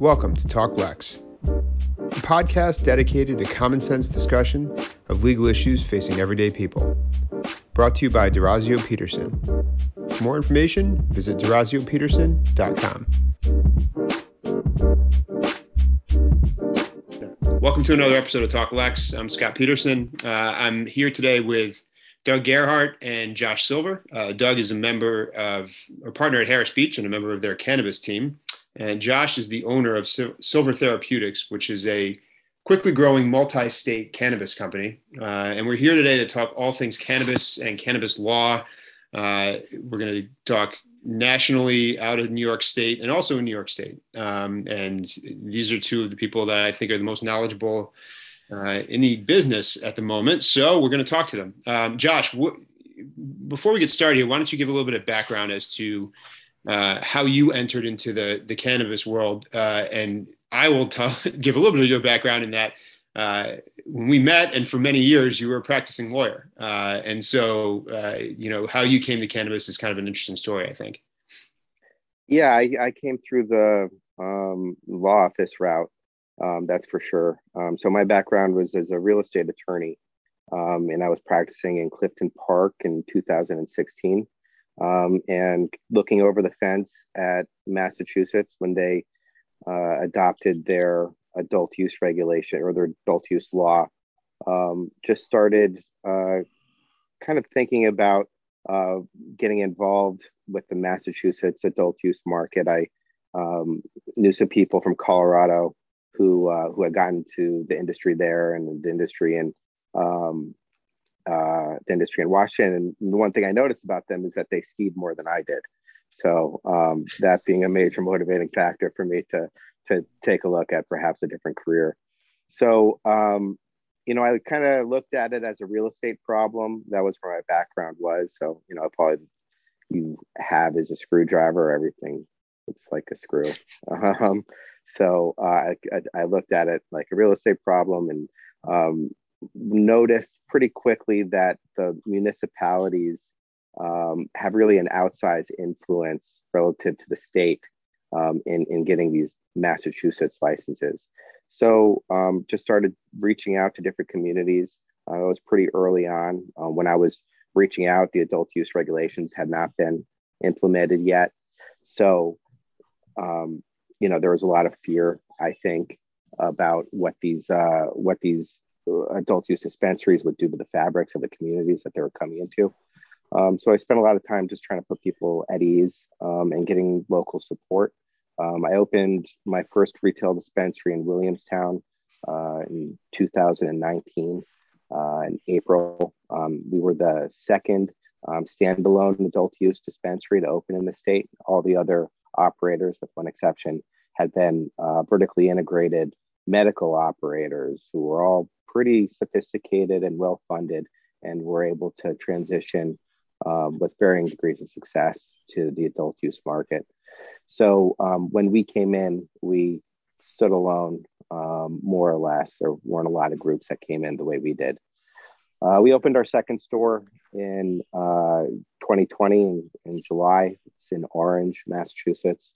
Welcome to Talk Lex, a podcast dedicated to common sense discussion of legal issues facing everyday people. Brought to you by Durazio Peterson. For more information, visit duraziopeterson.com. Welcome to another episode of Talk Lex. I'm Scott Peterson. Uh, I'm here today with Doug Gerhardt and Josh Silver. Uh, Doug is a member of, or partner at Harris Beach and a member of their cannabis team. And Josh is the owner of Silver Therapeutics, which is a quickly growing multi state cannabis company. Uh, and we're here today to talk all things cannabis and cannabis law. Uh, we're going to talk nationally out of New York State and also in New York State. Um, and these are two of the people that I think are the most knowledgeable uh, in the business at the moment. So we're going to talk to them. Um, Josh, before we get started here, why don't you give a little bit of background as to uh, how you entered into the the cannabis world, uh, and I will tell, give a little bit of your background in that. Uh, when we met, and for many years, you were a practicing lawyer, uh, and so uh, you know how you came to cannabis is kind of an interesting story, I think. Yeah, I, I came through the um, law office route, um, that's for sure. Um, so my background was as a real estate attorney, um, and I was practicing in Clifton Park in 2016 um, and looking over the fence at Massachusetts when they uh, adopted their adult use regulation or their adult use law. Um, just started uh, kind of thinking about uh, getting involved with the Massachusetts adult use market. I um, knew some people from Colorado who uh, who had gotten to the industry there and the industry and um, uh, the industry in Washington. And the one thing I noticed about them is that they skied more than I did. So um, that being a major motivating factor for me to to take a look at perhaps a different career. So um, you know, I kind of looked at it as a real estate problem. That was where my background was. So you know, probably you have is a screwdriver. Everything it's like a screw. Um, so uh, I, I, looked at it like a real estate problem and um, noticed pretty quickly that the municipalities um, have really an outsized influence relative to the state um, in, in getting these Massachusetts licenses. So um, just started reaching out to different communities. Uh, it was pretty early on. Uh, when I was reaching out, the adult use regulations had not been implemented yet. So, um, you know, there was a lot of fear, I think, about what these uh, what these adult use dispensaries would do to the fabrics of the communities that they were coming into. Um, so I spent a lot of time just trying to put people at ease um, and getting local support. Um, I opened my first retail dispensary in Williamstown uh, in 2019 uh, in April. Um, we were the second um, standalone adult use dispensary to open in the state. All the other operators, with one exception, had been uh, vertically integrated medical operators who were all pretty sophisticated and well funded and were able to transition um, with varying degrees of success to the adult use market. So um, when we came in, we stood alone um, more or less. There weren't a lot of groups that came in the way we did. Uh, we opened our second store in uh, 2020 in, in, July. It's in Orange, Massachusetts.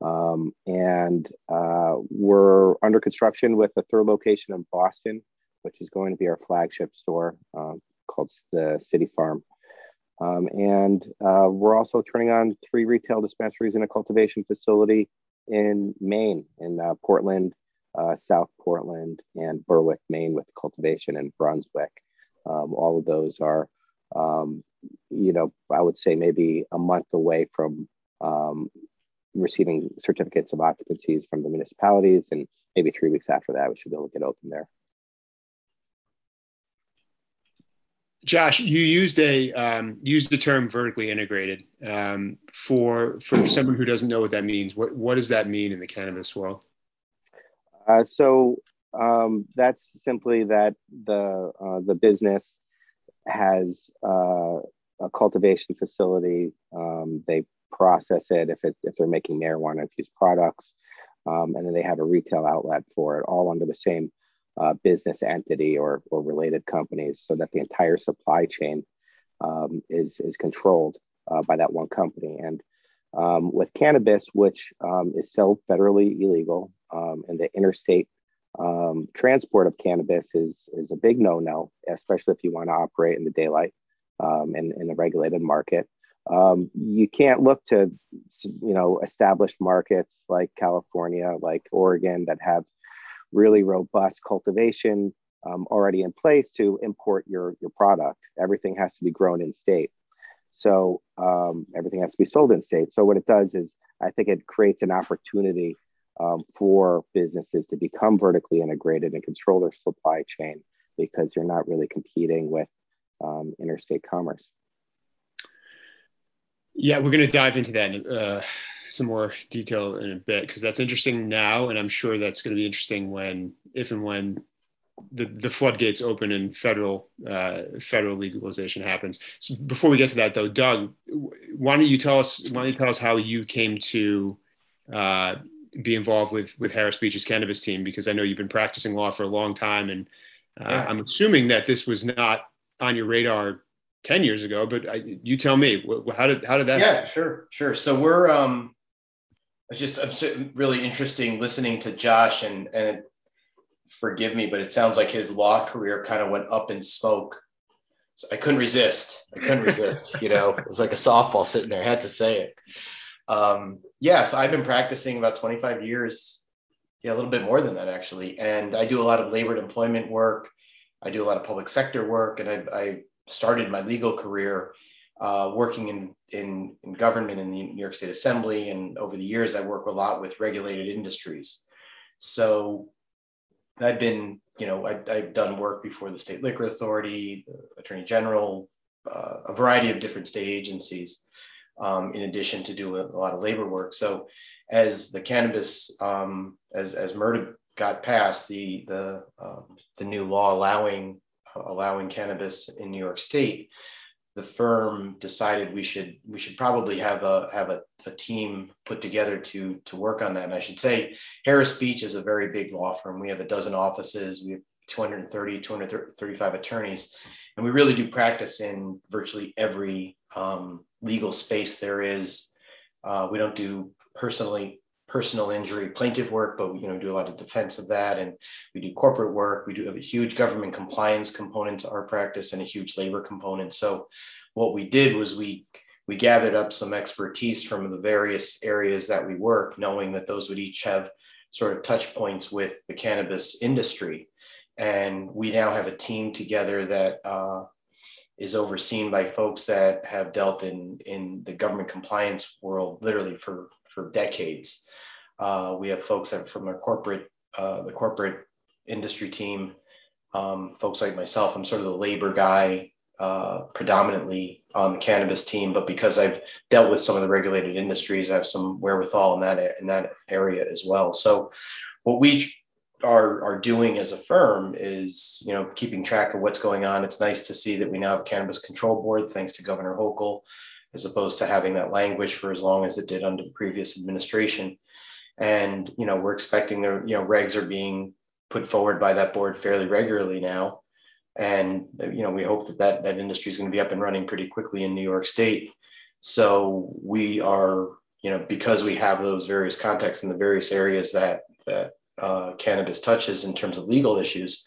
Um, and uh, we're under construction with a third location in Boston which is going to be our flagship store um, called the City Farm. Um, and uh, we're also turning on three retail dispensaries and a cultivation facility in Maine, in uh, Portland, uh, South Portland, and Berwick, Maine, with cultivation in Brunswick. Um, all of those are, um, you know, I would say maybe a month away from um, receiving certificates of occupancies from the municipalities, and maybe three weeks after that, we should be able to get open there. Josh, you used a um, used the term vertically integrated. Um, for for someone who doesn't know what that means, what what does that mean in the cannabis world? Uh, so um, that's simply that the uh, the business has uh, a cultivation facility. Um, they process it if it if they're making marijuana infused products, um, and then they have a retail outlet for it, all under the same uh, business entity or, or related companies so that the entire supply chain um, is, is controlled uh, by that one company. And um, with cannabis, which um, is still federally illegal, um, and the interstate um, transport of cannabis is is a big no-no, especially if you want to operate in the daylight um, and in the regulated market. Um, you can't look to you know established markets like California, like Oregon, that have really robust cultivation um, already in place to import your your product. Everything has to be grown in state, so um, everything has to be sold in state. So what it does is, I think it creates an opportunity um, for businesses to become vertically integrated and control their supply chain because you're not really competing with um, interstate commerce. Yeah, we're going to dive into that uh, some more detail in a bit because that's interesting now, and I'm sure that's going to be interesting when, if and when the, the floodgates open and federal uh, federal legalization happens. So before we get to that, though, Doug, why don't you tell us why don't you tell us how you came to uh, be involved with with Harris Beach's cannabis team because I know you've been practicing law for a long time, and uh, yeah. I'm assuming that this was not on your radar 10 years ago, but I, you tell me, how did how did that? Yeah, happen? sure, sure. So we're um, it's just really interesting listening to Josh and and forgive me, but it sounds like his law career kind of went up in smoke. So I couldn't resist. I couldn't resist. You know, it was like a softball sitting there. I had to say it. Um, yeah, so I've been practicing about 25 years. Yeah, a little bit more than that actually. And I do a lot of labor and employment work. I do a lot of public sector work, and I, I started my legal career uh, working in, in, in government in the New York State Assembly. And over the years, I work a lot with regulated industries. So I've been, you know, I, have done work before the State Liquor Authority, the Attorney General, uh, a variety of different state agencies, um, in addition to do a, lot of labor work. So as the cannabis, um, as as MRTA got passed, the the um, the new law allowing allowing cannabis in New York State, the firm decided we should we should probably have a have a, a, team put together to to work on that. And I should say Harris Beach is a very big law firm. We have a dozen offices. We have 230, 235 attorneys, and we really do practice in virtually every um, legal space there is. Uh, we don't do personally personal injury plaintiff work, but we you know do a lot of defense of that, and we do corporate work. We do have a huge government compliance component to our practice and a huge labor component. So what we did was we we gathered up some expertise from the various areas that we work, knowing that those would each have sort of touch points with the cannabis industry. And we now have a team together that uh, is overseen by folks that have dealt in in the government compliance world literally for for decades. Uh, we have folks from our corporate, uh, the corporate industry team, um, folks like myself. I'm sort of the labor guy, uh, predominantly on the cannabis team, but because I've dealt with some of the regulated industries, I have some wherewithal in that in that area as well. So, what we are are doing as a firm is, you know, keeping track of what's going on. It's nice to see that we now have cannabis control board, thanks to Governor Hochul, as opposed to having that language for as long as it did under the previous administration and you know we're expecting the you know regs are being put forward by that board fairly regularly now. And you know we hope that that, that industry is going to be up and running pretty quickly in new york state. So we are you know because we have those various contexts in the various areas that that uh, cannabis touches in terms of legal issues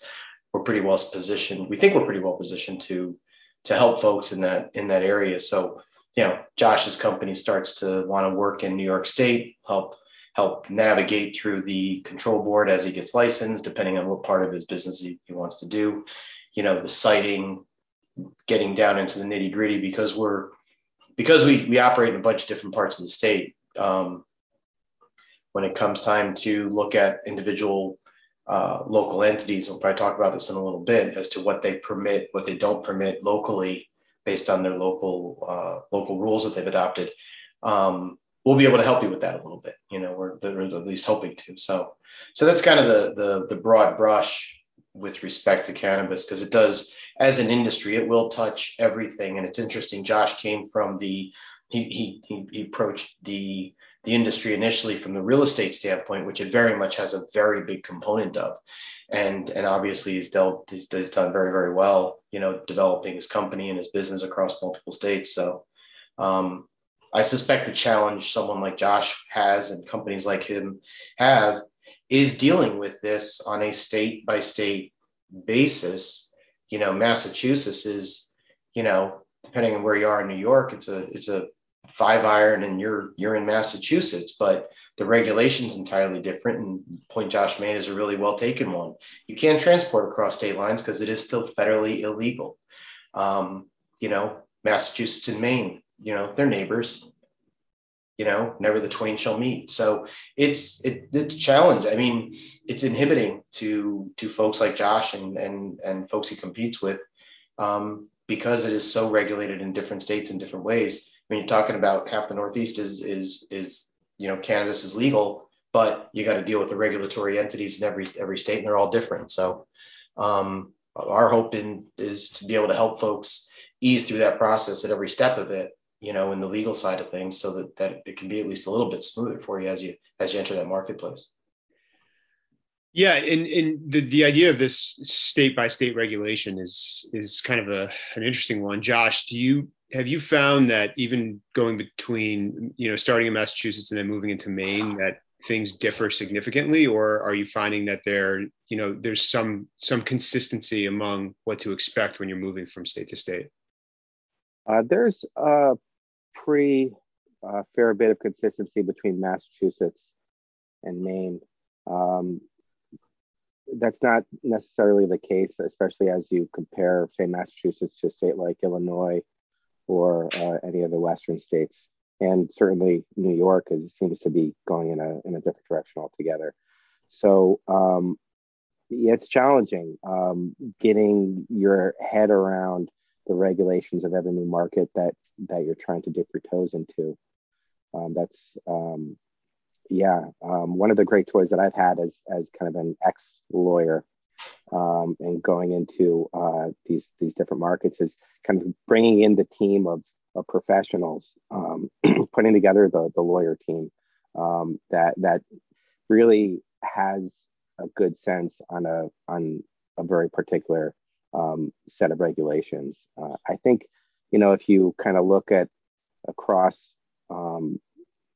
we're pretty well positioned we think we're pretty well positioned to to help folks in that in that area. So you know josh's company starts to want to work in new york state help help navigate through the control board as he gets licensed, depending on what part of his business he, he wants to do. You know, the siting, getting down into the nitty gritty because we're because we we operate in a bunch of different parts of the state. Um, when it comes time to look at individual uh, local entities, we'll probably talk about this in a little bit as to what they permit, what they don't permit locally based on their local uh, local rules that they've adopted. Um, we'll be able to help you with that a little bit. You know, we're, at least hoping to. So, so that's kind of the the, the broad brush with respect to cannabis because it does, as an industry, it will touch everything. And it's interesting. Josh came from the he he he approached the the industry initially from the real estate standpoint, which it very much has a very big component of. And, and obviously he's dealt he's, he's done very very well you know developing his company and his business across multiple states so um, I suspect the challenge someone like Josh has and companies like him have is dealing with this on a state by state basis. You know, Massachusetts is, you know, depending on where you are in New York, it's a it's a five iron and you're you're in Massachusetts, but the regulation's entirely different. And point Josh made is a really well taken one. You can't transport across state lines because it is still federally illegal. Um, you know, Massachusetts and Maine, you know, they're neighbors. You know, never the twain shall meet. So it's it, it's a challenge. I mean, it's inhibiting to to folks like Josh and and and folks he competes with um, because it is so regulated in different states in different ways. When you're talking about half the Northeast is is is you know cannabis is legal, but you got to deal with the regulatory entities in every every state, and they're all different. So um, our hope in, is to be able to help folks ease through that process at every step of it, you know, in the legal side of things, so that that it can be at least a little bit smoother for you as you as you enter that marketplace. Yeah, and, and the, the idea of this state by state regulation is is kind of a an interesting one. Josh, do you have you found that even going between you know starting in Massachusetts and then moving into Maine that things differ significantly, or are you finding that there you know there's some some consistency among what to expect when you're moving from state to state? Uh, there's a pretty uh, fair bit of consistency between Massachusetts and Maine. Um, that's not necessarily the case, especially as you compare, say, Massachusetts to a state like Illinois or uh, any of the Western states. And certainly New York is, seems to be going in a, in a different direction altogether. So um, it's challenging um, getting your head around the regulations of every new market that that you're trying to dip your toes into. Um, that's um, yeah, um, one of the great toys that I've had as as kind of an ex lawyer um, and going into uh, these these different markets is kind of bringing in the team of, of professionals, um, putting together the the lawyer team um, that that really has a good sense on a on a very particular set of regulations. Uh, I think you know if you kind of look at across um,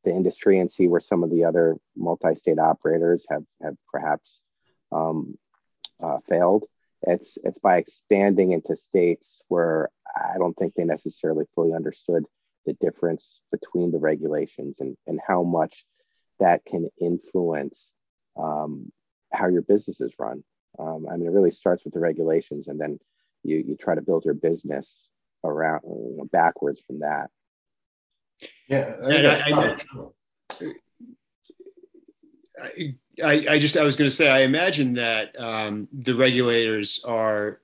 the industry and see where some of the other multi-state operators have have perhaps um, uh, failed. It's it's by expanding into states where I don't think they necessarily fully understood the difference between the regulations and and how much that can influence um, how your business is run. Um, I mean, it really starts with the regulations, and then you you try to build your business around you know, backwards from that. Yeah, I, I, I, I, just I was going to say I imagine that um, the regulators are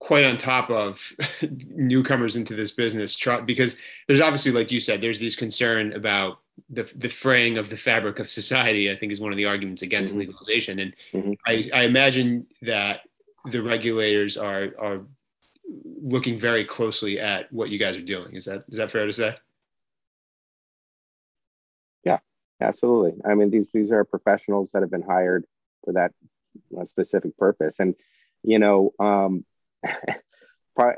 quite on top of newcomers into this business because there's obviously like you said there's this concern about the the fraying of the fabric of society I think is one of the arguments against mm-hmm. legalization and mm-hmm. I, I imagine that the regulators are are looking very closely at what you guys are doing is that is that fair to say Yeah, Absolutely. I mean, these these are professionals that have been hired for that uh, specific purpose. And you know, um,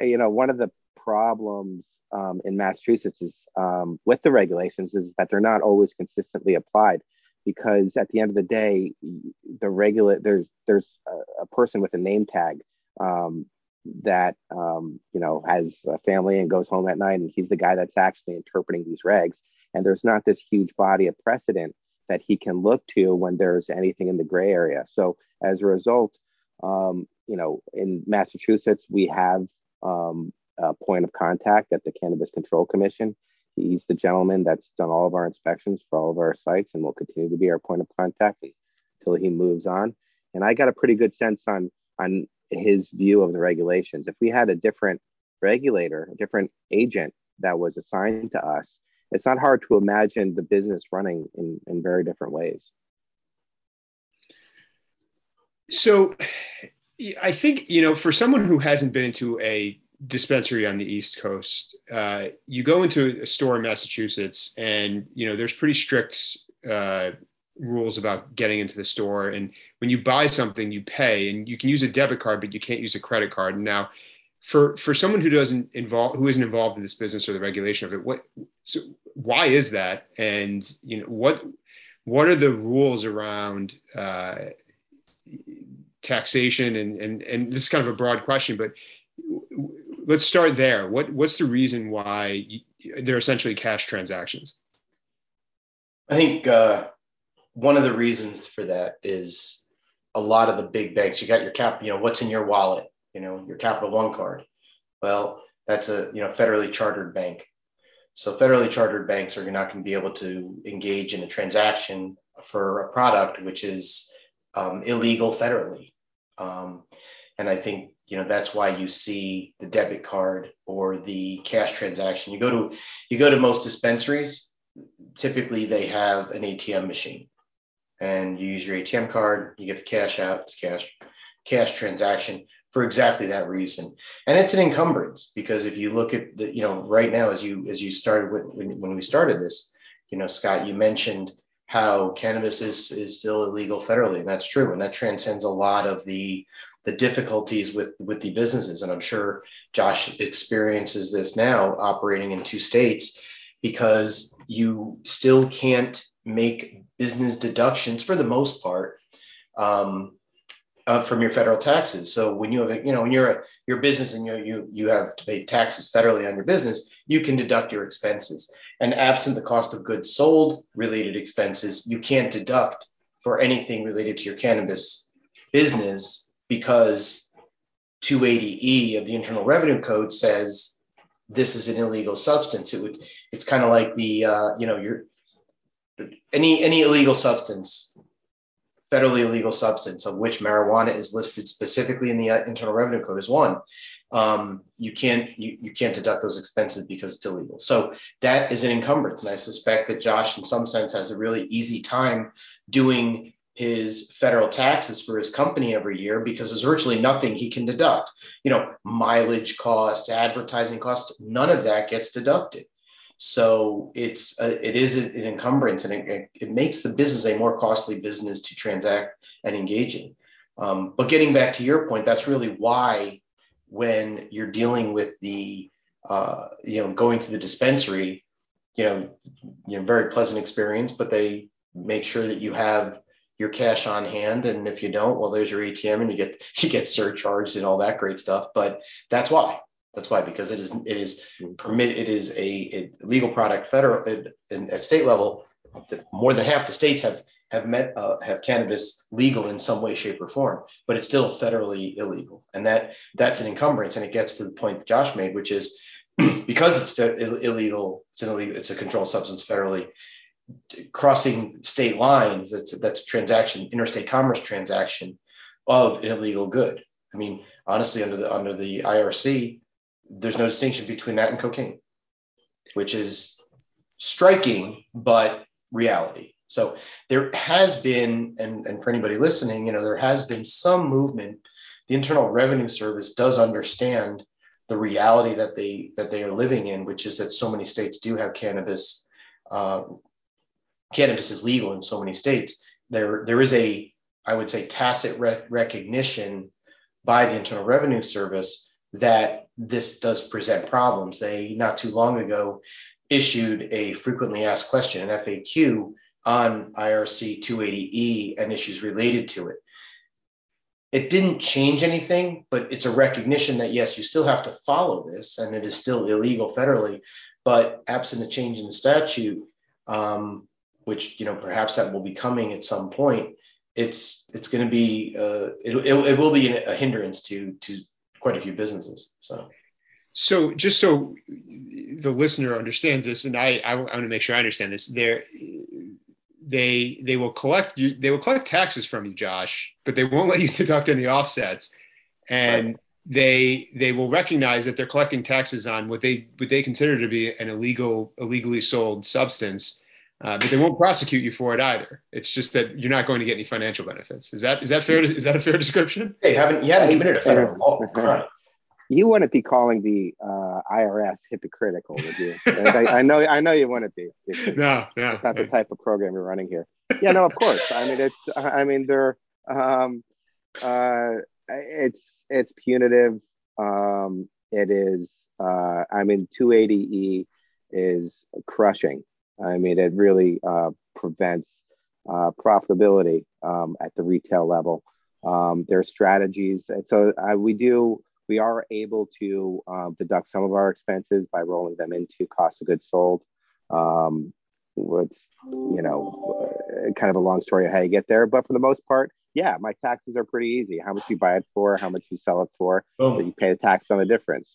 you know, one of the problems um, in Massachusetts is um, with the regulations is that they're not always consistently applied because at the end of the day, the regulate there's there's a, a, person with a name tag um, that um, you know has a family and goes home at night, and he's the guy that's actually interpreting these regs and there's not this huge body of precedent that he can look to when there's anything in the gray area. So as a result, um, you know, in Massachusetts, we have um, a point of contact at the Cannabis Control Commission. He's the gentleman that's done all of our inspections for all of our sites and will continue to be our point of contact until he moves on. And I got a pretty good sense on on his view of the regulations. If we had a different regulator, a different agent that was assigned to us, it's not hard to imagine the business running in, in very different ways. So I think, you know, for someone who hasn't been into a dispensary on the East Coast, uh, you go into a store in Massachusetts and, you know, there's pretty strict uh, rules about getting into the store. And when you buy something, you pay and you can use a debit card, but you can't use a credit card. And now for for someone who doesn't involve who isn't involved in this business or the regulation of it what so why is that and you know what what are the rules around uh, taxation? And, and and this is kind of a broad question, but let's start there. What what's the reason why they're essentially cash transactions? I think uh, one of the reasons for that is a lot of the big banks. You got your cap, you know, what's in your wallet? You know, your Capital One card. Well, that's a you know federally chartered bank. So federally chartered banks are not going to be able to engage in a transaction for a product which is um, illegal federally. Um, and I think you know that's why you see the debit card or the cash transaction. You go to you go to most dispensaries. Typically, they have an ATM machine, and you use your ATM card. You get the cash out. It's cash cash transaction for exactly that reason. And it's an encumbrance because if you look at the, you know, right now as you as you started when, when we started this, you know, Scott, you mentioned how cannabis is is still illegal federally, and that's true, and that transcends a lot of the the difficulties with with the businesses. And I'm sure Josh experiences this now operating in two states because you still can't make business deductions for the most part um, uh, from your federal taxes. So when you have, a, you know, when you're a, your business and you you you have to pay taxes federally on your business, you can deduct your expenses. And absent the cost of goods sold related expenses, you can't deduct for anything related to your cannabis business because 280E of the Internal Revenue Code says this is an illegal substance. It would it's kind of like the uh, you know your any any illegal substance federally illegal substance, of which marijuana is listed specifically in the uh, Internal Revenue Code as one. Um, you can't you, you can't deduct those expenses because it's illegal. So that is an encumbrance, and I suspect that Josh, in some sense, has a really easy time doing his federal taxes for his company every year because there's virtually nothing he can deduct. You know, mileage costs, advertising costs, none of that gets deducted. So it's a, it is an encumbrance, and it, it, makes the business a more costly business to transact and engage in. Um, but getting back to your point, that's really why when you're dealing with the uh, you know going to the dispensary, you know, you know, very pleasant experience, but they make sure that you have your cash on hand, and if you don't, well, there's your ATM, and you get you get surcharged and all that great stuff. But that's why that's why, because it is it is permit it is a, a legal product federal at state level. More than half the states have have met uh, have cannabis legal in some way, shape, or form, but it's still federally illegal, and that that's an encumbrance, and it gets to the point that Josh made, which is because it's fe- illegal, it's an illegal, it's a controlled substance federally. Crossing state lines, that's that's a transaction, interstate commerce transaction of an illegal good. I mean, honestly, under the under the IRC, there's no distinction between that and cocaine, which is striking, but reality. So there has been, and, and for anybody listening, you know, there has been some movement. The Internal Revenue Service does understand the reality that they that they are living in, which is that so many states do have cannabis. Uh, cannabis is legal in so many states. There there is a, I would say, tacit re- recognition by the Internal Revenue Service that this does present problems. They not too long ago issued a frequently asked question, an FAQ, on IRC 280E and issues related to it. It didn't change anything, but it's a recognition that yes, you still have to follow this, and it is still illegal federally. But absent a change in the statute, um, which you know perhaps that will be coming at some point, it's it's going to be uh, it, it, it, will be a hindrance to to quite a few businesses. So. So just so the listener understands this, and I, I, want to make sure I understand this. There, they they will collect you they will collect taxes from you, Josh, but they won't let you deduct any offsets, and right. they they will recognize that they're collecting taxes on what they what they consider to be an illegal illegally sold substance, uh, but they won't prosecute you for it either. It's just that you're not going to get any financial benefits. Is that is that fair? To, is that a fair description? They haven't you haven't committed a federal crime. You wouldn't be calling the uh, IRS hypocritical, would you? I, I, know, I know you wouldn't be. no, no, it's not the type of program we're running here. Yeah, no, of course. I mean, it's, I mean, they're, um, uh, it's, it's punitive. Um, it is, uh, I mean, 280E is crushing. I mean, it really uh, prevents uh, profitability um, at the retail level. Um, are strategies, and so uh, we do. We are able to um, deduct some of our expenses by rolling them into cost of goods sold. Um, it's you know uh, kind of a long story of how you get there, but for the most part, yeah, my taxes are pretty easy. How much you buy it for, how much you sell it for, Boom. you pay the tax on the difference.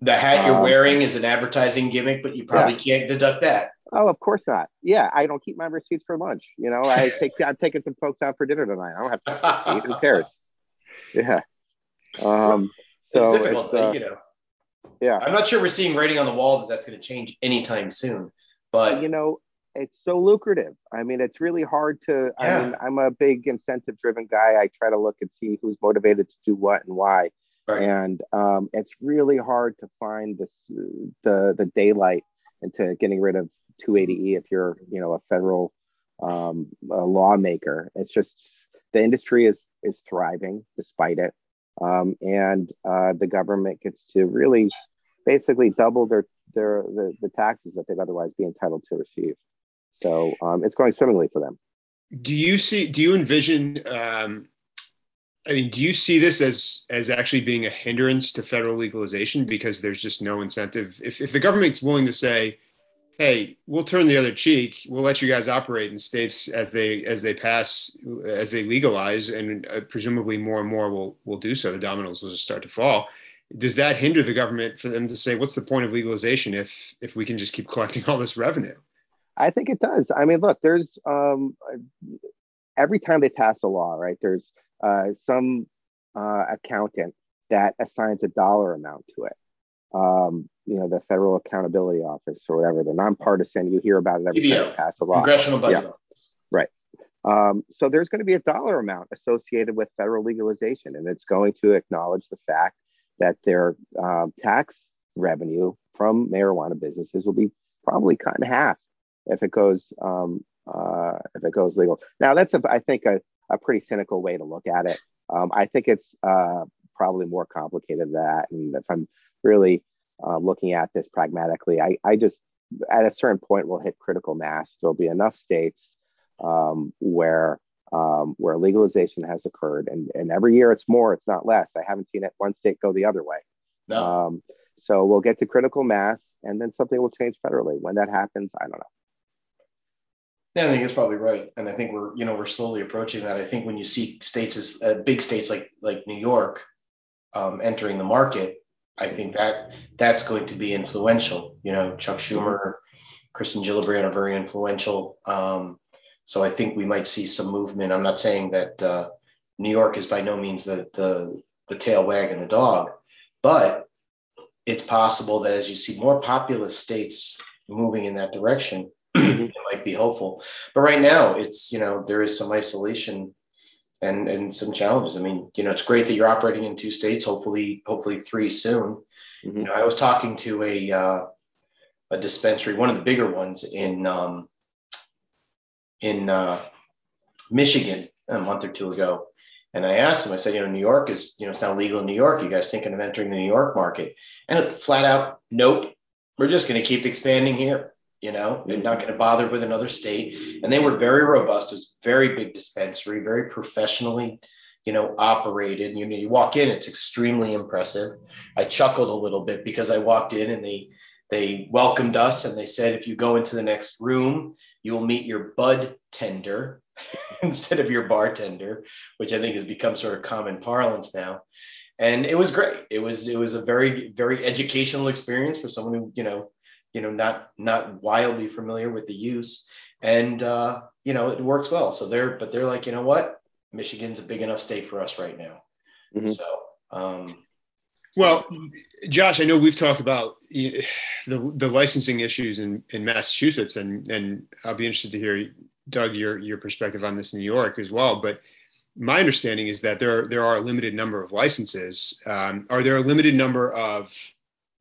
The hat you're um, wearing is an advertising gimmick, but you probably yeah. can't deduct that. Oh, of course not. Yeah, I don't keep my receipts for lunch. You know, I take I'm taking some folks out for dinner tonight. I don't have to eat. Who cares? Yeah. Um. So it's difficult, it's, uh, you know. Yeah. I'm not sure we're seeing writing on the wall that that's going to change anytime soon. But you know, it's so lucrative. I mean, it's really hard to. Yeah. I mean, I'm a big incentive driven guy. I try to look and see who's motivated to do what and why. Right. And um, it's really hard to find this the the daylight into getting rid of 280e if you're you know a federal um, a lawmaker. It's just the industry is is thriving despite it, um, and uh, the government gets to really basically double their their the, the taxes that they'd otherwise be entitled to receive. So um, it's going swimmingly for them. Do you see? Do you envision? Um, I mean, do you see this as as actually being a hindrance to federal legalization because there's just no incentive? If if the government's willing to say, hey, we'll turn the other cheek. We'll let you guys operate in states as they as they pass as they legalize, and uh, presumably more and more will will do so. The dominoes will just start to fall. Does that hinder the government for them to say, what's the point of legalization if if we can just keep collecting all this revenue? I think it does. I mean, look, there's um, every time they pass a law, right? There's uh, some uh, accountant that assigns a dollar amount to it um, you know, the Federal Accountability Office or whatever, the nonpartisan. You hear about it every time they pass a law. Congressional Budget yeah. Office. Right. Um, so there's going to be a dollar amount associated with federal legalization, and it's going to acknowledge the fact that their um, tax revenue from marijuana businesses will be probably cut in half if it goes um, uh, if it goes legal. Now that's a, I think a, a pretty cynical way to look at it. Um, I think it's uh, probably more complicated than that. And if I'm really uh, looking at this pragmatically. I, I just, at a certain point, we'll hit critical mass. There'll be enough states um, where um, where legalization has occurred, and, and every year it's more, it's not less. I haven't seen it one state go the other way. No. Um, so we'll get to critical mass, and then something will change federally. When that happens, I don't know. Yeah, I think it's probably right, and I think we're you know we're slowly approaching that. I think when you see states as uh, big states like like New York um, entering the market, I think that that's going to be influential. You know, Chuck Schumer, Kirsten Gillibrand are very influential. Um, so I think we might see some movement. I'm not saying that uh, New York is by no means the, the the tail wagging the dog, but it's possible that as you see more populous states moving in that direction, it might be hopeful. But right now, it's you know there is some isolation and and some challenges. I mean, you know, it's great that you're operating in two states. Hopefully, hopefully three soon. Mm-hmm. You know, I was talking to a uh, a dispensary, one of the bigger ones in um, in uh, Michigan a month or two ago, and I asked them. I said, you know, New York is, you know, it's not legal in New York. You guys thinking of entering the New York market? And flat out, nope. We're just going to keep expanding here you know, they're not mm-hmm. going to bother with another state. And they were very robust. It was very big dispensary, very professionally, you know, operated. You know, you walk in, it's extremely impressive. I chuckled a little bit because I walked in and they they welcomed us and they said, if you go into the next room, you will meet your bud tender instead of your bartender, which I think has become sort of common parlance now. And it was great. It was it was a very very educational experience for someone who you know you know not not wildly familiar with the use. And uh, you know it works well. So they're but they're like you know what? Michigan's a big enough state for us right now. Mm-hmm. so um, well josh i know we've talked about the the licensing issues in in massachusetts and and i'll be interested to hear doug your your perspective on this in new york as well. But my understanding is that there there are a limited number of licenses. Um, are there a limited number of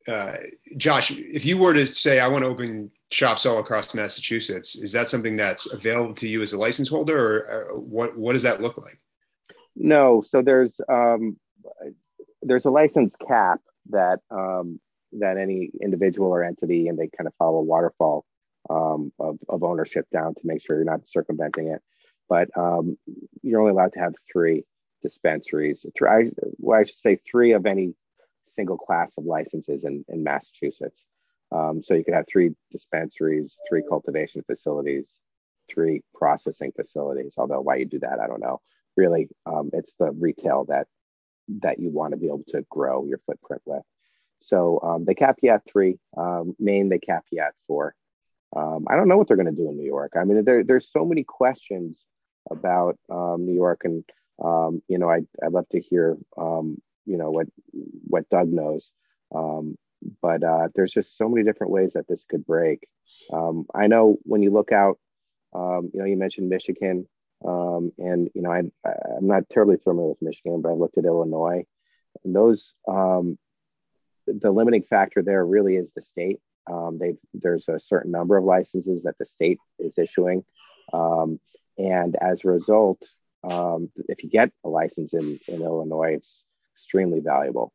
uh, Josh, if you were to say I want to open shops all across Massachusetts, is that something that's available to you as a license holder, or uh, what what does that look like? No, so there's um, there's a license cap that um, that any individual or entity, and they kind of follow a waterfall um, of, of ownership down to make sure you're not circumventing it. but um, you're only allowed to have three dispensaries. Well, I should say three of any single class of licenses in, in Massachusetts. Um, so you could have three dispensaries, three cultivation facilities, three processing facilities. Although why you do that, I don't know. Really, um, it's the retail that that you want to be able to grow your footprint with. So um, they cap you at three. Um, Maine, they cap you at four. Um, I don't know what they're going to do in New York. I mean, there, there's so many questions about um, New York, and you know, I I'd love to hear you know what what Doug knows. Um, but uh, there's just so many different ways that this could break. Um, I know when you look out, um, you know, you mentioned Michigan, um, and you know, I, I'm not terribly familiar with Michigan, but I looked at Illinois, and those um, the limiting factor there really is the state. Um, they there's a certain number of licenses that the state is issuing, and as a result, if you get a license in in Illinois, it's extremely valuable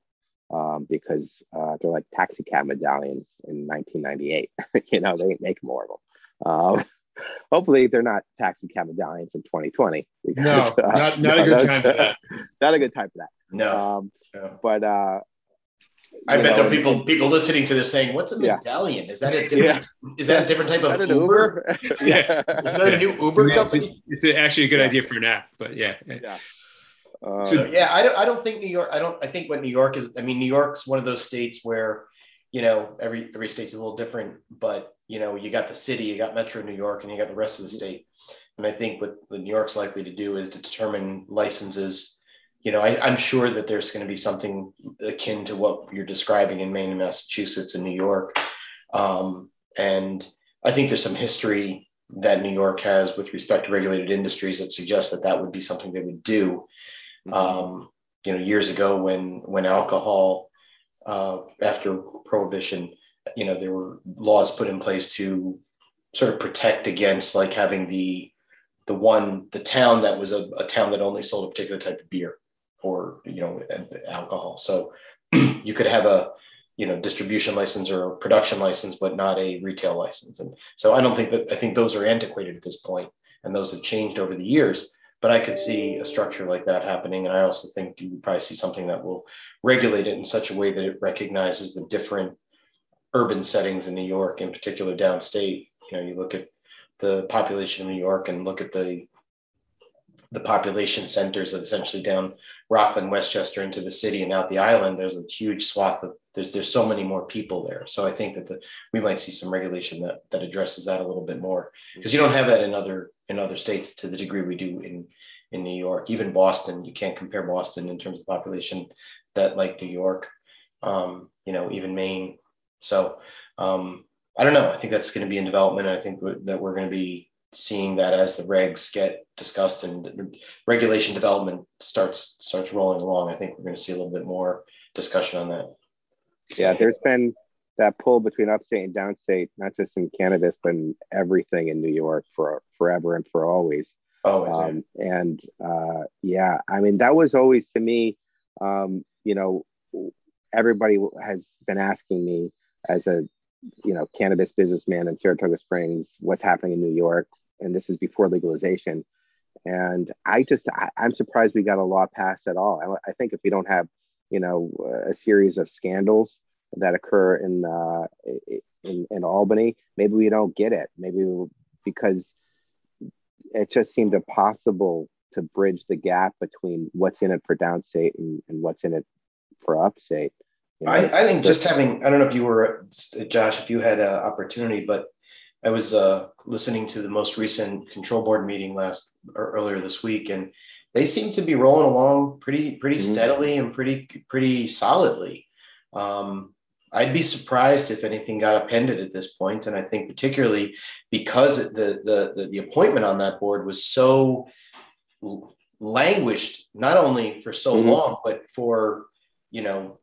um, because uh, they're like taxi cab medallions in 1998. you know, they make more of them. Um, hopefully, they're not taxi cab medallions in 2020. Because, no, uh, not, not no, a good time for that. Not a good time for that. No. Um, no. But uh, I bet know, there are people people listening to this saying, "What's a medallion? Yeah. Is that a different? Yeah. Is that a different type of Uber? Uber? yeah. Is that a new Uber company? It's actually a good idea for an app, but yeah. Yeah. Um, so yeah, I don't I don't think New York. I don't. I think what New York is. I mean, New York's one of those states where, you know, every every state's a little different, but you know, you got the city, you got Metro New York, and you got the rest of the state. And I think what, what New York's likely to do is to determine licenses. You know, I, I'm sure that there's going to be something akin to what you're describing in Maine and Massachusetts and New York. Um, and I think there's some history that New York has with respect to regulated industries that suggests that that would be something they would do. Mm-hmm. Um, you know, years ago when when alcohol uh, after prohibition, you know, there were laws put in place to sort of protect against like having the the one the town that was a, a town that only sold a particular type of beer or you know alcohol. So you could have a you know distribution license or a production license, but not a retail license. And so I don't think that I think those are antiquated at this point, and those have changed over the years. But I could see a structure like that happening. And I also think you probably see something that will regulate it in such a way that it recognizes the different urban settings in New York, in particular downstate. You know, you look at the population of New York and look at the the population centers of essentially down Rockland, Westchester into the city and out the island, there's a huge swath of there's there's so many more people there. So I think that the, we might see some regulation that that addresses that a little bit more because you don't have that in other in other states to the degree we do in in New York. Even Boston, you can't compare Boston in terms of population that like New York. Um, you know, even Maine. So um, I don't know. I think that's going to be in development. I think that we're going to be seeing that as the regs get discussed and regulation development starts starts rolling along. I think we're going to see a little bit more discussion on that. Yeah, there's been that pull between upstate and downstate, not just in cannabis, but in everything in New York for forever and for always. Oh, um, and uh, yeah, I mean that was always to me, um, you know, everybody has been asking me as a you know cannabis businessman in Saratoga Springs, what's happening in New York, and this is before legalization. And I just I, am surprised we got a law passed at all. I, I, think if we don't have you know a series of scandals that occur in uh, in, in Albany, maybe we don't get it. Maybe because it just seemed impossible to bridge the gap between what's in it for downstate and, and what's in it for upstate. You know, I, I, think just having, I don't know if you were, Josh, if you had an opportunity, but I was uh, listening to the most recent control board meeting last or earlier this week, and they seem to be rolling along pretty pretty mm-hmm. steadily and pretty pretty solidly. Um, I'd be surprised if anything got appended at this point, and I think particularly because the the the, appointment on that board was so languished, not only for so mm-hmm. long, but for you know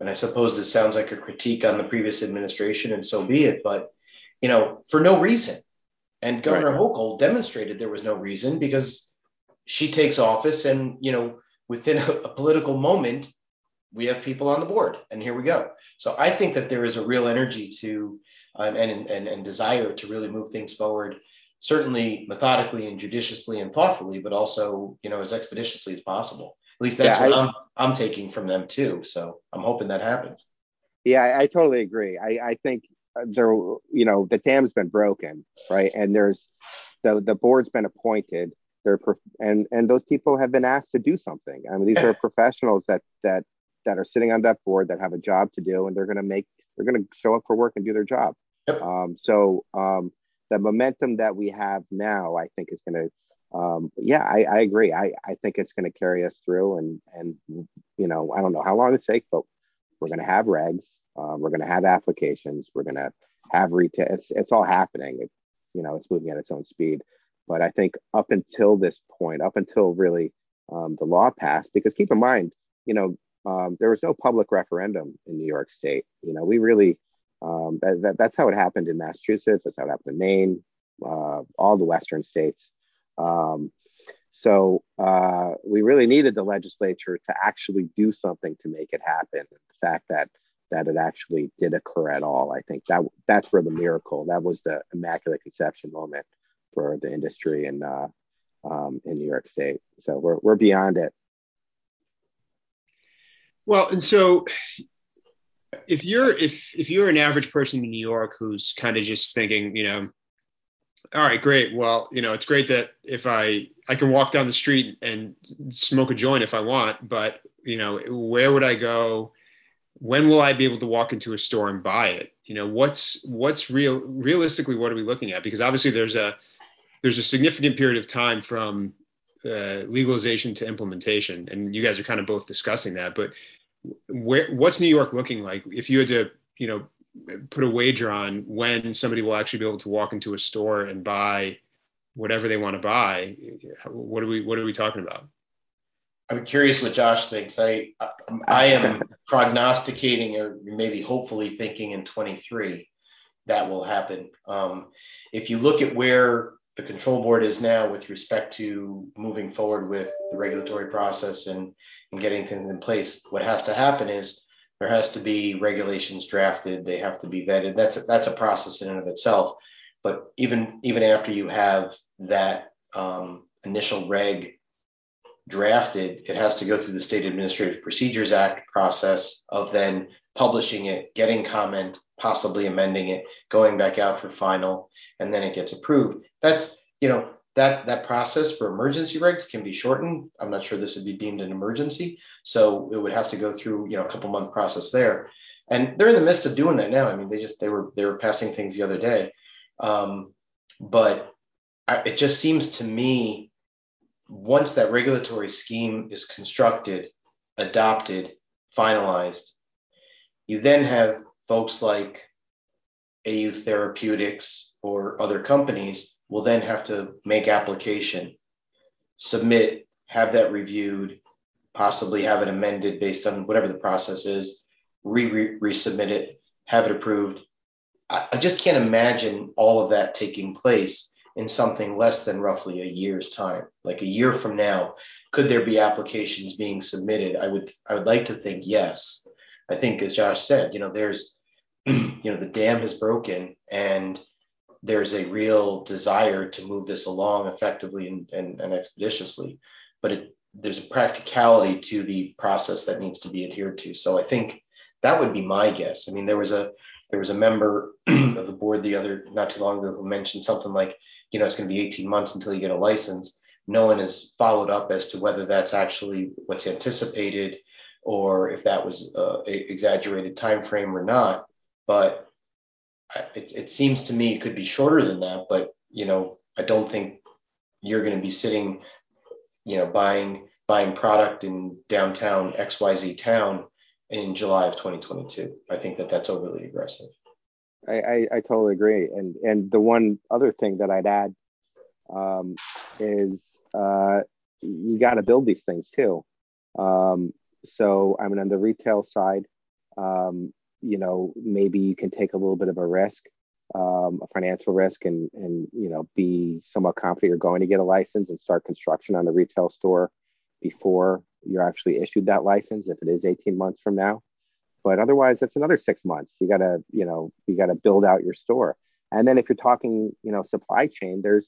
and I suppose this sounds like a critique on the previous administration, and so be it, but you know, for no reason. And Governor right. Hochul demonstrated there was no reason because she takes office, and you know, within a, a political moment, we have people on the board, and here we go. So I think that there is a real energy to uh, and, and and desire to really move things forward certainly methodically and judiciously and thoughtfully, but also you know as expeditiously as possible. At least that's yeah, what I, am I'm, I'm taking from them too. So I'm hoping that happens. Yeah, I, I totally agree. I, I think there, you know, the dam's been broken, right? And there's the the board's been appointed. They're and and those people have been asked to do something. I mean, these are professionals that that that are sitting on that board that have a job to do, and they're going to make they're going to show up for work and do their job. Yep. Um, so um, the momentum that we have now, I think, is going to. Um, yeah, I, I agree. I, I think it's going to carry us through, and and you know, I don't know how long it takes, but we're going to have regs. Uh, we're going to have applications. We're going to have retail. It's it's all happening. It, you know, it's moving at its own speed. But I think up until this point, up until really um, the law passed, because keep in mind, you know, um, there was no public referendum in New York State. You know, we really um, that, that, that's how it happened in Massachusetts. That's how it happened in Maine, uh, all the Western states. Um, so uh, we really needed the legislature to actually do something to make it happen. The fact that that it actually did occur at all, I think that that's where the miracle. That was the immaculate conception moment for the industry in uh, um, in New York State. So we're we're beyond it. Well, and so if you're if if you're an average person in New York who's kind of just thinking, you know, all right, great. Well, you know, it's great that if I I can walk down the street and smoke a joint if I want, but you know, where would I go? When will I be able to walk into a store and buy it? You know, what's what's real realistically what are we looking at? Because obviously there's a there's a significant period of time from uh, legalization to implementation, and you guys are kind of both discussing that. But where what's New York looking like? If you had to you know put a wager on when somebody will actually be able to walk into a store and buy whatever they want to buy what are we what are we talking about? I'm curious what josh thinks. I i am prognosticating or maybe hopefully thinking in 23 that will happen. Um, if you look at where the control board is now with respect to moving forward with the regulatory process and and getting things in place. What has to happen is there has to be regulations drafted. They have to be vetted. That's a, that's a process in and of itself. But even even after you have that um, initial reg drafted, it has to go through the State Administrative Procedures Act process of then publishing it, getting comment, possibly amending it, going back out for final, and then it gets approved. That's you know that that process for emergency regs can be shortened. I'm not sure this would be deemed an emergency, so it would have to go through you know a couple month process there. And they're in the midst of doing that now. I mean, they just they were they were passing things the other day, um, but I, it just seems to me once that regulatory scheme is constructed, adopted, finalized, you then have folks like AU Therapeutics or other companies will then have to make application, submit, have that reviewed, possibly have it amended based on whatever the process is, re resubmit it, have it approved. I, I just can't imagine all of that taking place in something less than roughly a year's time. Like a year from now, could there be applications being submitted? I would I would like to think yes. I think as Josh said, you know, there's you know, the dam has broken and there's a real desire to move this along effectively and, and, and expeditiously, but it, there's a practicality to the process that needs to be adhered to. So I think that would be my guess. I mean, there was a there was a member of the board the other not too long ago who mentioned something like, you know, it's going to be 18 months until you get a license. No one has followed up as to whether that's actually what's anticipated or if that was uh, a exaggerated time frame or not. But it, it seems to me it could be shorter than that, but you know, I don't think you're going to be sitting, you know, buying buying product in downtown XYZ town in July of 2022. I think that that's overly aggressive. I, I, I totally agree. And and the one other thing that I'd add um, is uh, you got to build these things too. Um, so I mean, on the retail side, um, you know, maybe you can take a little bit of a risk, um, a financial risk, and and you know, be somewhat confident you're going to get a license and start construction on the retail store before you're actually issued that license. If it is 18 months from now, but otherwise, that's another six months. You gotta, you know, you gotta build out your store. And then if you're talking, you know, supply chain, there's,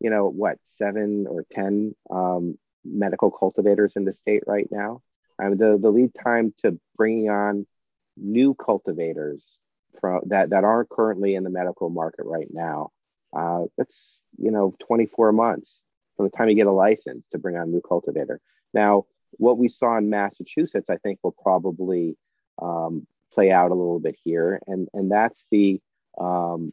you know, what seven or ten um, medical cultivators in the state right now. I mean, the the lead time to bringing on new cultivators from that that aren't currently in the medical market right now, uh, that's you know 24 months from the time you get a license to bring on a new cultivator. Now, what we saw in Massachusetts, I think, will probably um, play out a little bit here, and and that's the um,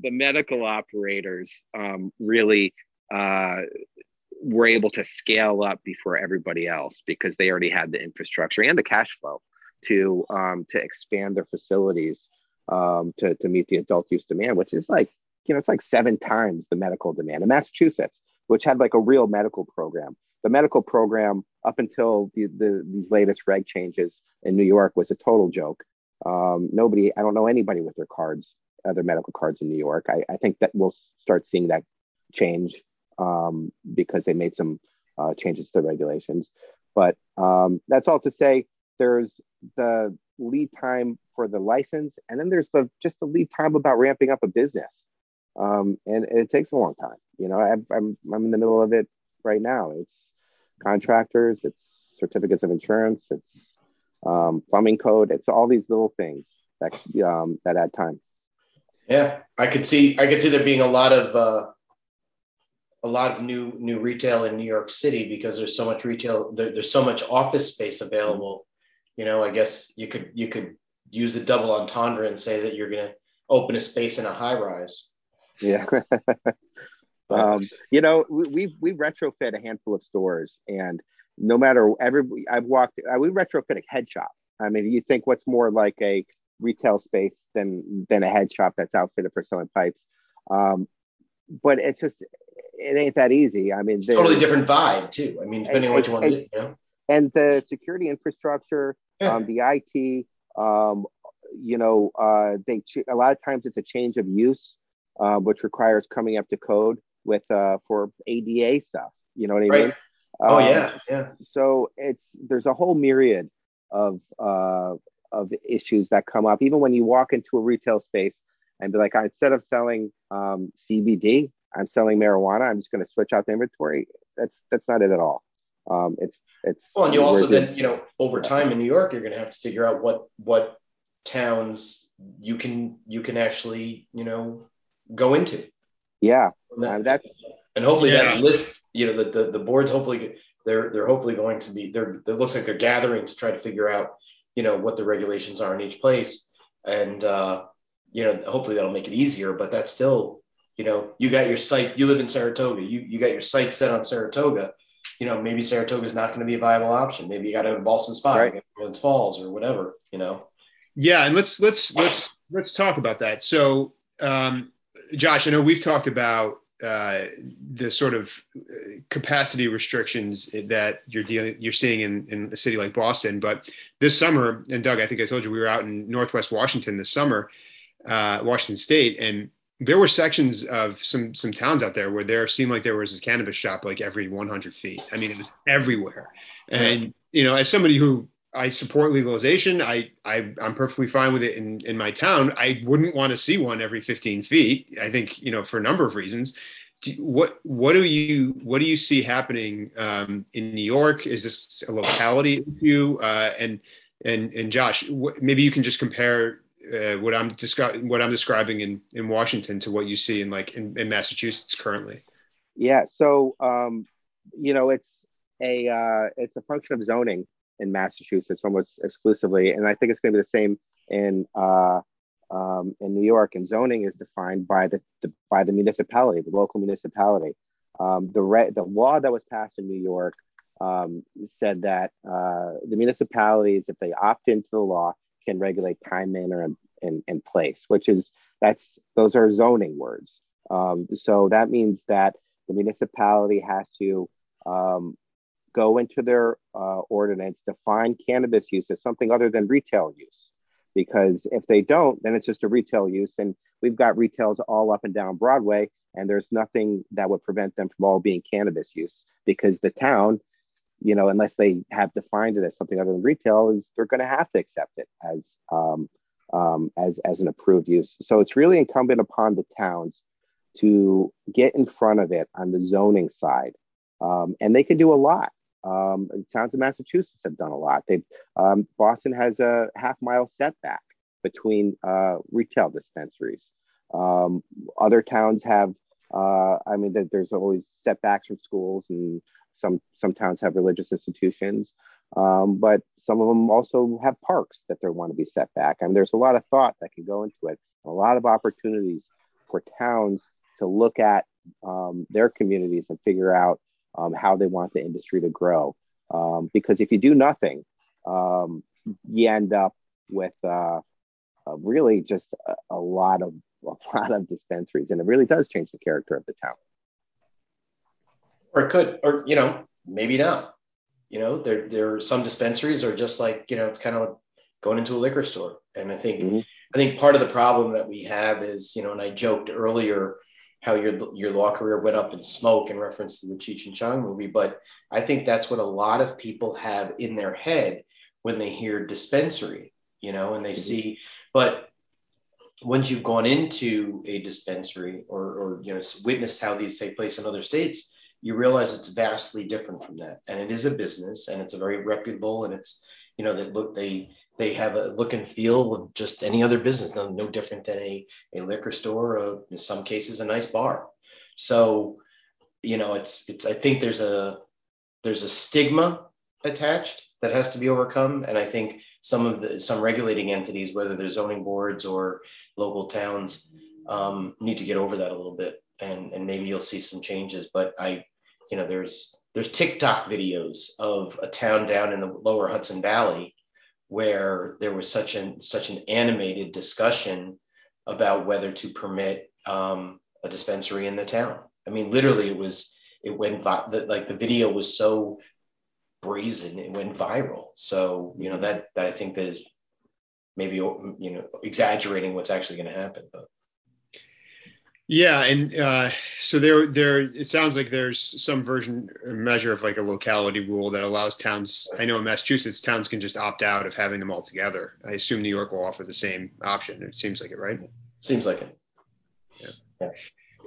the medical operators um, really uh, were able to scale up before everybody else because they already had the infrastructure and the cash flow to um, to expand their facilities um, to to meet the adult use demand, which is like you know it's like seven times the medical demand in Massachusetts, which had like a real medical program. The medical program up until the, the these latest reg changes in New York was a total joke. Um, nobody, I don't know anybody with their cards, other medical cards in New York. I, I think that we'll start seeing that change um, because they made some uh, changes to the regulations. But um, that's all to say. There's the lead time for the license, and then there's the just the lead time about ramping up a business, um, and, and, it takes a long time. You know, I, I'm I'm in the middle of it right now. It's contractors, it's certificates of insurance, it's um, plumbing code, it's all these little things that um, that add time. Yeah, I could see I could see there being a lot of uh, a lot of new new retail in New York City because there's so much retail there, there's so much office space available. You know, I guess you could you could use a double entendre and say that you're going to open a space in a high rise. Yeah. um, you know, we we retrofit a handful of stores, and no matter every I've walked, uh, we retrofit a head shop. I mean, you think what's more like a retail space than than a head shop that's outfitted for selling pipes. Um, but it's just it ain't that easy. I mean, totally different vibe too. I mean, depending and, on what you want and, to do, you know. And the security infrastructure, yeah. um, the IT, um, you know, uh, they a lot of times it's a change of use, uh, which requires coming up to code with uh, for ADA stuff. You know what I right. mean? oh um, yeah, yeah. So it's there's a whole myriad of uh, of issues that come up, even when you walk into a retail space and be like, instead of selling um, CBD, I'm selling marijuana. I'm just going to switch out the inventory. That's that's not it at all. Um, it's it's. Well, and you also then you know over time in New York, you're going to have to figure out what what towns you can you can actually you know go into. Yeah, and that, that's and hopefully yeah. that list you know the, the the boards hopefully they're they're hopefully going to be they're it looks like they're gathering to try to figure out you know what the regulations are in each place and uh, you know hopefully that'll make it easier but that's still you know you got your site you live in saratoga you you got your site set on saratoga you know maybe saratoga is not going to be a viable option maybe you got to go to ballston spa right. or falls or whatever you know yeah and let's let's let's let's talk about that so um, josh i know we've talked about uh, the sort of capacity restrictions that you're dealing you're seeing in, in a city like Boston. But this summer, and Doug, I think I told you we were out in Northwest Washington this summer, uh, Washington State, and there were sections of some some towns out there where there seemed like there was a cannabis shop like every 100 feet. I mean, it was everywhere. And you know, as somebody who I support legalization. I, I I'm perfectly fine with it in, in my town. I wouldn't want to see one every 15 feet. I think you know for a number of reasons. Do, what what do you what do you see happening um, in New York? Is this a locality issue? Uh, and and and Josh, maybe you can just compare uh, what I'm descri- what I'm describing in in Washington to what you see in like in, in Massachusetts currently. Yeah. So um, you know it's a uh, it's a function of zoning in Massachusetts almost exclusively, and I think it's going to be the same in uh, um, in New York. And zoning is defined by the, the by the municipality, the local municipality. Um, the re- the law that was passed in New York um, said that uh, the municipalities, if they opt into the law, can regulate time, manner, and, and, and place, which is that's those are zoning words. Um, so that means that the municipality has to um, go into their uh, ordinance, define cannabis use as something other than retail use. Because if they don't, then it's just a retail use. And we've got retails all up and down Broadway, and there's nothing that would prevent them from all being cannabis use because the town, you know, unless they have defined it as something other than retail, is they're going to have to accept it as um, um, as as an approved use. So it's really incumbent upon the towns to get in front of it on the zoning side, um, and they can do a lot. Um, towns in Massachusetts have done a lot. They um, Boston has a half mile setback between uh, retail dispensaries. Um, other towns have, uh, I mean, that there's always setbacks from schools, and some some towns have religious institutions, um, but some of them also have parks that they want to be set back. I mean, there's a lot of thought that can go into it, a lot of opportunities for towns to look at um, their communities and figure out um, how they want the industry to grow. Um, because if you do nothing, um, you end up with uh, uh, really just a, a, lot of a lot of dispensaries, and it really does change the character of the town. Or it could, or you know, maybe not. You know, there there are some dispensaries are just like you know, it's kind of like going into a liquor store, and I think mm-hmm. I think part of the problem that we have is you know, and I joked earlier how your your law career went up in smoke in reference to the Cheech and Chong movie, but I think that's what a lot of people have in their head when they hear dispensary, you know, and they mm-hmm. see but once you've gone into a dispensary or, or you know witnessed how these take place in other states, you realize it's vastly different from that. And it is a business, and it's a very reputable, and it's you know that look they they have a look and feel of just any other business, no, no different than a, a liquor store or in some cases a nice bar. So you know it's it's I think there's a there's a stigma attached that has to be overcome, and I think some of the some regulating entities, whether they're zoning boards or local towns, um, need to get over that a little bit, and and maybe you'll see some changes. But I, you know, there's there's TikTok videos of a town down in the lower Hudson Valley where there was such an such an animated discussion about whether to permit um, a dispensary in the town. I mean, literally, it was it went like the video was so brazen it went viral. So you know that that i think that is maybe you know exaggerating what's actually going to happen but. Yeah and uh, so there there it sounds like there's some version measure of like a locality rule that allows towns i know in massachusetts towns can just opt out of having them all together. I assume new york will offer the same option it seems like it right? Seems like it. Yeah. yeah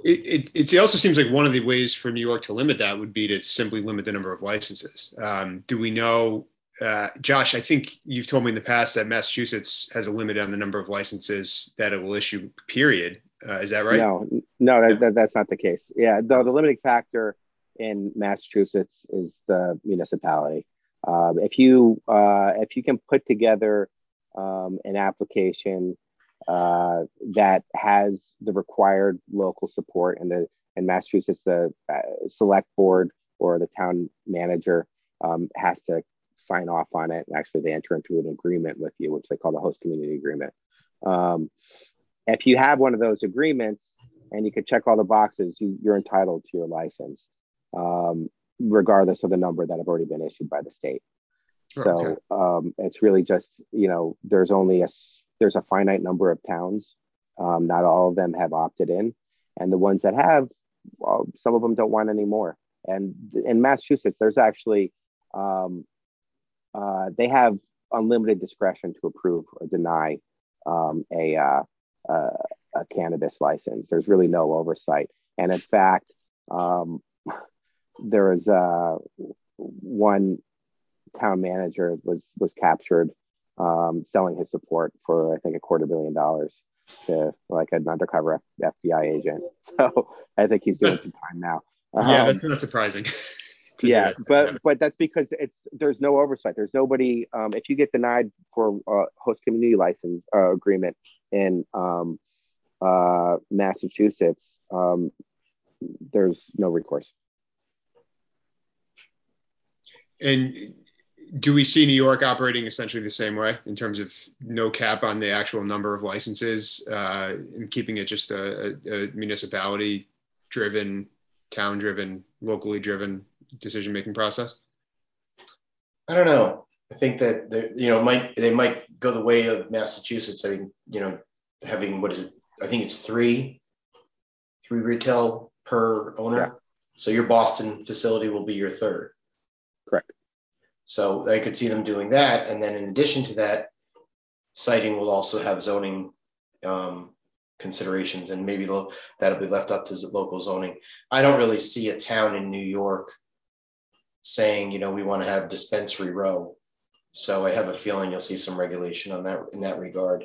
it, it, it, also seems like one of the ways for New York to limit that would be to simply limit the number of licenses. Um, do we know, uh, Josh? I think you've told me in the past that Massachusetts has a limit on the number of licenses that it will issue. Period. Uh, is that right? No, no, that, that, that's not the case. Yeah, the, the limiting factor in Massachusetts is the municipality. Um, if you uh, if you can put together um, an application uh, that has the required local support and the in Massachusetts the uh, select board or the town manager um, has to sign off on it. And actually they enter into an agreement with you which they call the host community agreement. Um, if you have one of those agreements and you can check all the boxes you, are entitled to your license um, regardless of the number that have already been issued by the state. So um, it's really just you know there's only a there's a finite number of towns. Um, not all of them have opted in, and the ones that have, well, some of them don't want any more. And in Massachusetts, there's actually um, uh, they have unlimited discretion to approve or deny um, a, uh, uh, a cannabis license. There's really no oversight, and in fact, um, there is uh, one town manager was was captured um, selling his support for I think a quarter billion dollars to like an undercover F- FBI agent. So I think he's doing some time now. Um, yeah, that's not surprising. yeah, but but that's because it's there's no oversight. There's nobody. Um, if you get denied for a host community license uh, agreement in um, uh, Massachusetts, um, there's no recourse. And do we see New York operating essentially the same way in terms of no cap on the actual number of licenses uh, and keeping it just a, a, a municipality driven, town driven, locally driven decision making process? I don't know. I think that you know might they might go the way of Massachusetts. I mean, you know, having what is it? I think it's three, three retail per owner. Yeah. So your Boston facility will be your third. Correct. So I could see them doing that. And then in addition to that, siting will also have zoning um, considerations, and maybe that'll be left up to local zoning. I don't really see a town in New York saying, you know, we want to have dispensary row. So I have a feeling you'll see some regulation on that in that regard,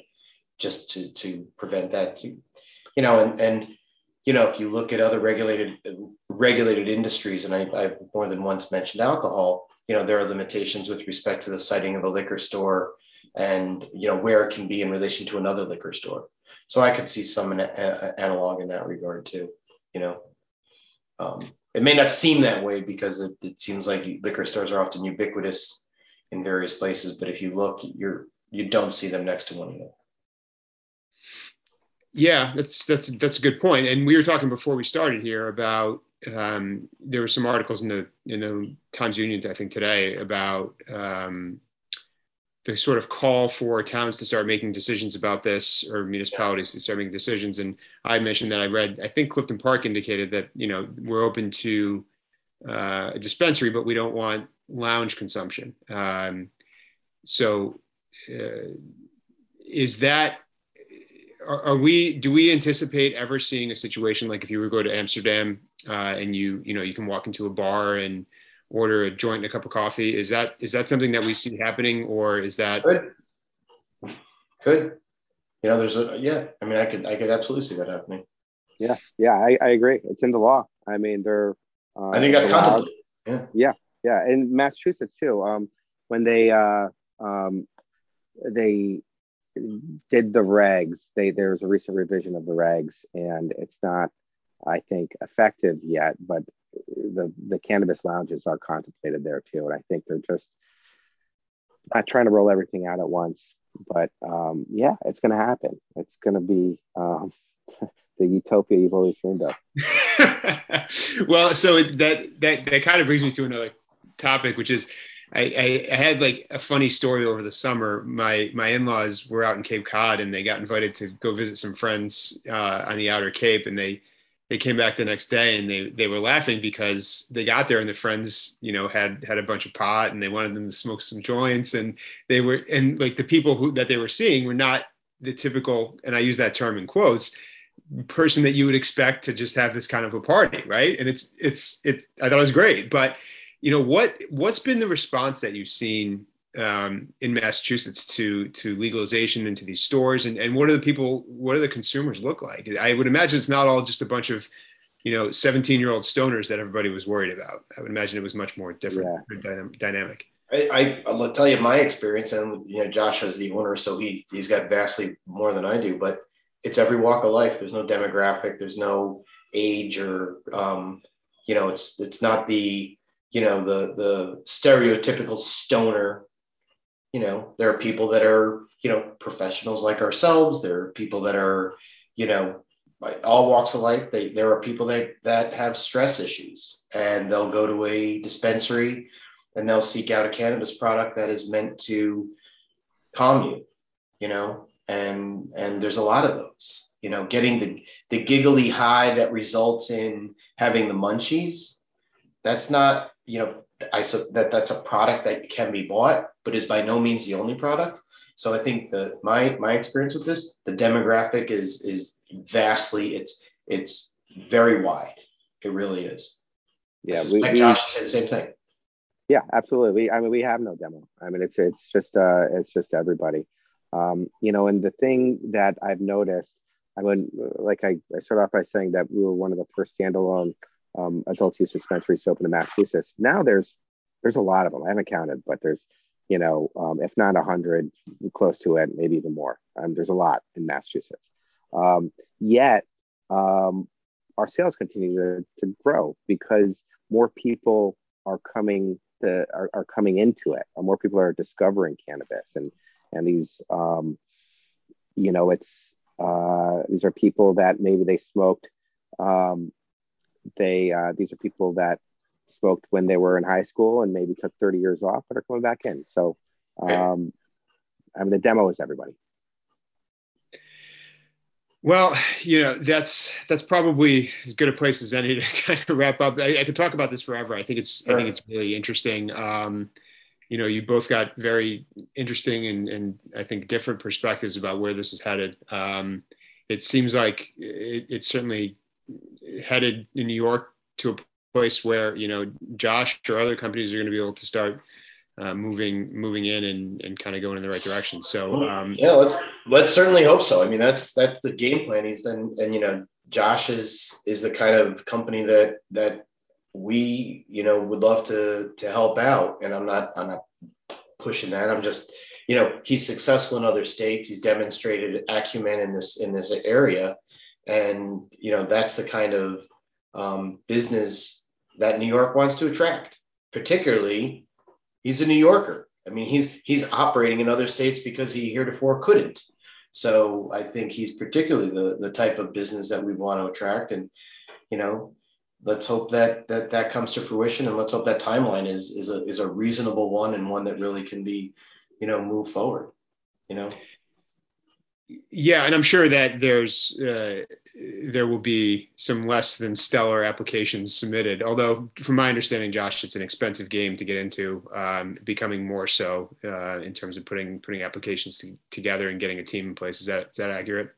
just to to prevent that. You, you know, and and you know, if you look at other regulated regulated industries, and I, I've more than once mentioned alcohol, you know, there are limitations with respect to the siting of a liquor store and you know where it can be in relation to another liquor store. So I could see some analog in that regard too. You know, um, it may not seem that way because it, it seems like liquor stores are often ubiquitous in various places, but if you look, you're you don't see them next to one another. Yeah, that's that's that's a good point. And we were talking before we started here about um, there were some articles in the in the Times Union I think today about um, the sort of call for towns to start making decisions about this or municipalities to start making decisions. And I mentioned that I read I think Clifton Park indicated that you know we're open to uh, a dispensary, but we don't want lounge consumption. Um, so uh, is that are, are, we do we anticipate ever seeing a situation like if you were to go to Amsterdam uh, and you you know you can walk into a bar and order a joint and a cup of coffee. Is that is that something that we see happening or is that good good you know there's a yeah i mean i could i could absolutely see that happening. Yeah yeah i, I agree. It's in the law. I mean they're uh, i think that's contemplated. Yeah. Yeah yeah in massachusetts too. Um when they uh um they did the regs. They there was a recent revision of the regs, and it's not, I think, effective yet. But the the cannabis lounges are contemplated there too, and I think they're just not trying to roll everything out at once. But um, yeah, it's going to happen. It's going to be um, the utopia you've always dreamed of. well, so that that that kind of brings me to another topic, which is I, I, had like a funny story over the summer. My my in-laws were out in Cape Cod and they got invited to go visit some friends uh, on the outer Cape, and they they came back the next day and they they were laughing because they got there and the friends you know had had a bunch of pot and they wanted them to smoke some joints and they were and like the people who that they were seeing were not the typical and I use that term in quotes person that you would expect to just have this kind of a party, right? And it's it's it I thought it was great, but you know what what's been the response that you've seen um, in Massachusetts to to legalization into these stores. And, and what are the people what do the consumers look like? I would imagine it's not all just a bunch of you know 17 year old stoners that everybody was worried about. I would imagine it was much more different yeah. dynamic. I, I will tell you my experience and you know Josh is the owner so he he's got vastly more than I do but it's every walk of life. There's no demographic there's no age or um, you know it's it's not the you know the the stereotypical stoner you know there are people that are you know professionals like ourselves. There are people that are you know all walks of life. They, there are people that that have stress issues and they'll go to a dispensary and they'll seek out a cannabis product that is meant to calm you you know and and there's a lot of those you know getting the the giggly high that results in having the munchies that's not you know, I that that's a product that can be bought, but is by no means the only product. So I think the my my experience with this, the demographic is is vastly it's it's very wide. It really is. Yeah, we, we, Josh said the same thing. Yeah, absolutely. We, I mean, we have no demo. I mean, it's it's just uh, it's just everybody. Um, you know, and the thing that I've noticed, I mean, like I, I start off by saying that we were one of the first standalone um, adult use dispensaries open in Massachusetts. Now there's there's a lot of them. I haven't counted, but there's you know um, if not a hundred, close to it, maybe even more. Um, there's a lot in Massachusetts. Um, yet um, our sales continue to, to grow because more people are coming to, are, are coming into it, or more people are discovering cannabis, and and these um, you know it's uh, these are people that maybe they smoked um, they uh, these are people that smoked when they were in high school and maybe took 30 years off but are coming back in. So um, I mean the demo is everybody. Well, you know that's that's probably as good a place as any to kind of wrap up. I, I could talk about this forever. I think it's I think it's really interesting. Um, you know, you both got very interesting and, and I think different perspectives about where this is headed. Um, it seems like it, it's certainly headed in New York to a place where you know Josh or other companies are going to be able to start uh, moving moving in and, and kind of going in the right direction. So um, yeah, let's let's certainly hope so. I mean, that's that's the game plan. He's done, and you know, Josh is is the kind of company that that we you know would love to to help out. And I'm not I'm not pushing that. I'm just you know he's successful in other states. He's demonstrated acumen in this in this area, and you know that's the kind of um, business that New York wants to attract, particularly he's a New Yorker. I mean, he's he's operating in other states because he heretofore couldn't. So I think he's particularly the the type of business that we want to attract, and you know, let's hope that that that comes to fruition, and let's hope that timeline is is a is a reasonable one and one that really can be, you know, move forward. You know. Yeah, and I'm sure that there's uh, there will be some less than stellar applications submitted. Although, from my understanding, Josh, it's an expensive game to get into, um, becoming more so uh, in terms of putting putting applications to, together and getting a team in place. Is that is that accurate?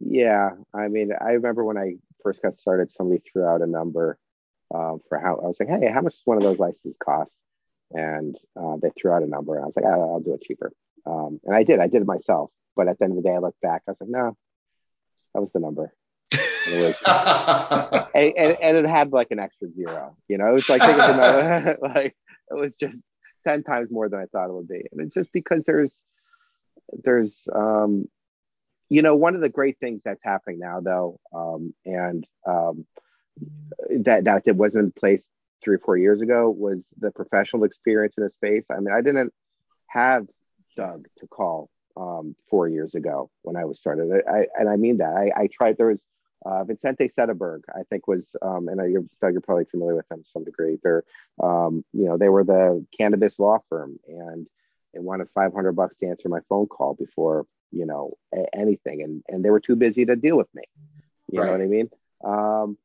Yeah, I mean, I remember when I first got started, somebody threw out a number um, for how I was like, hey, how much does one of those licenses cost? And uh, they threw out a number, and I was like, oh, I'll do it cheaper. Um, and I did. I did it myself. But at the end of the day, I look back, I was like, no, that was the number. And it, was, and, and, and, it had like an extra zero, you know, it was like, it was another, like it was just 10 times more than I thought it would be. And it's just because there's, there's, um, you know, one of the great things that's happening now though, um, and, um, that, that it wasn't in place three or four years ago was the professional experience in the space. I mean, I didn't have Doug to call um, four years ago when I was started. I, and I mean that. I, I tried. There was uh, Vicente Sederberg, I think was, um, and you're, Doug, you're probably familiar with them to some degree. They're, um, you know, they were the cannabis law firm, and they wanted 500 bucks to answer my phone call before, you know, a- anything, and and they were too busy to deal with me. You right. know what I mean? Um,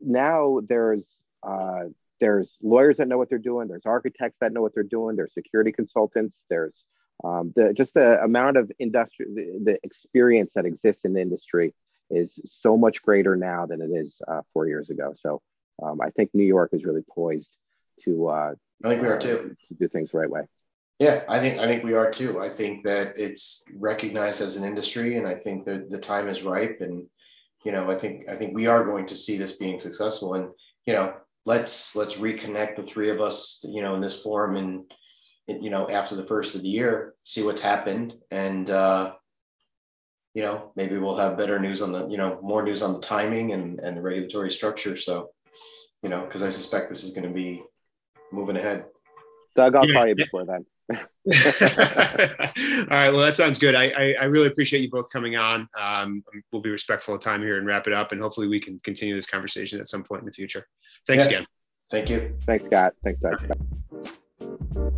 now there's uh, there's lawyers that know what they're doing. There's architects that know what they're doing. There's security consultants. There's um, the just the amount of industry, the, the, experience that exists in the industry is so much greater now than it is uh, four years ago. So um, I think New York is really poised to. Uh, I think we are too. To do things the right way. Yeah, I think I think we are too. I think that it's recognized as an industry, and I think that the time is ripe. And you know, I think I think we are going to see this being successful. And you know, let's let's reconnect the three of us, you know, in this forum and you know, after the first of the year, see what's happened, and uh, you know, maybe we'll have better news on the, you know, more news on the timing and and the regulatory structure. So, you know, because I suspect this is going to be moving ahead. Doug, I'll yeah. call you before then. All right. Well, that sounds good. I, I, I, really appreciate you both coming on. Um, we'll be respectful of time here and wrap it up, and hopefully we can continue this conversation at some point in the future. Thanks yeah. again. Thank you. Thanks, Scott. Thanks, Doug.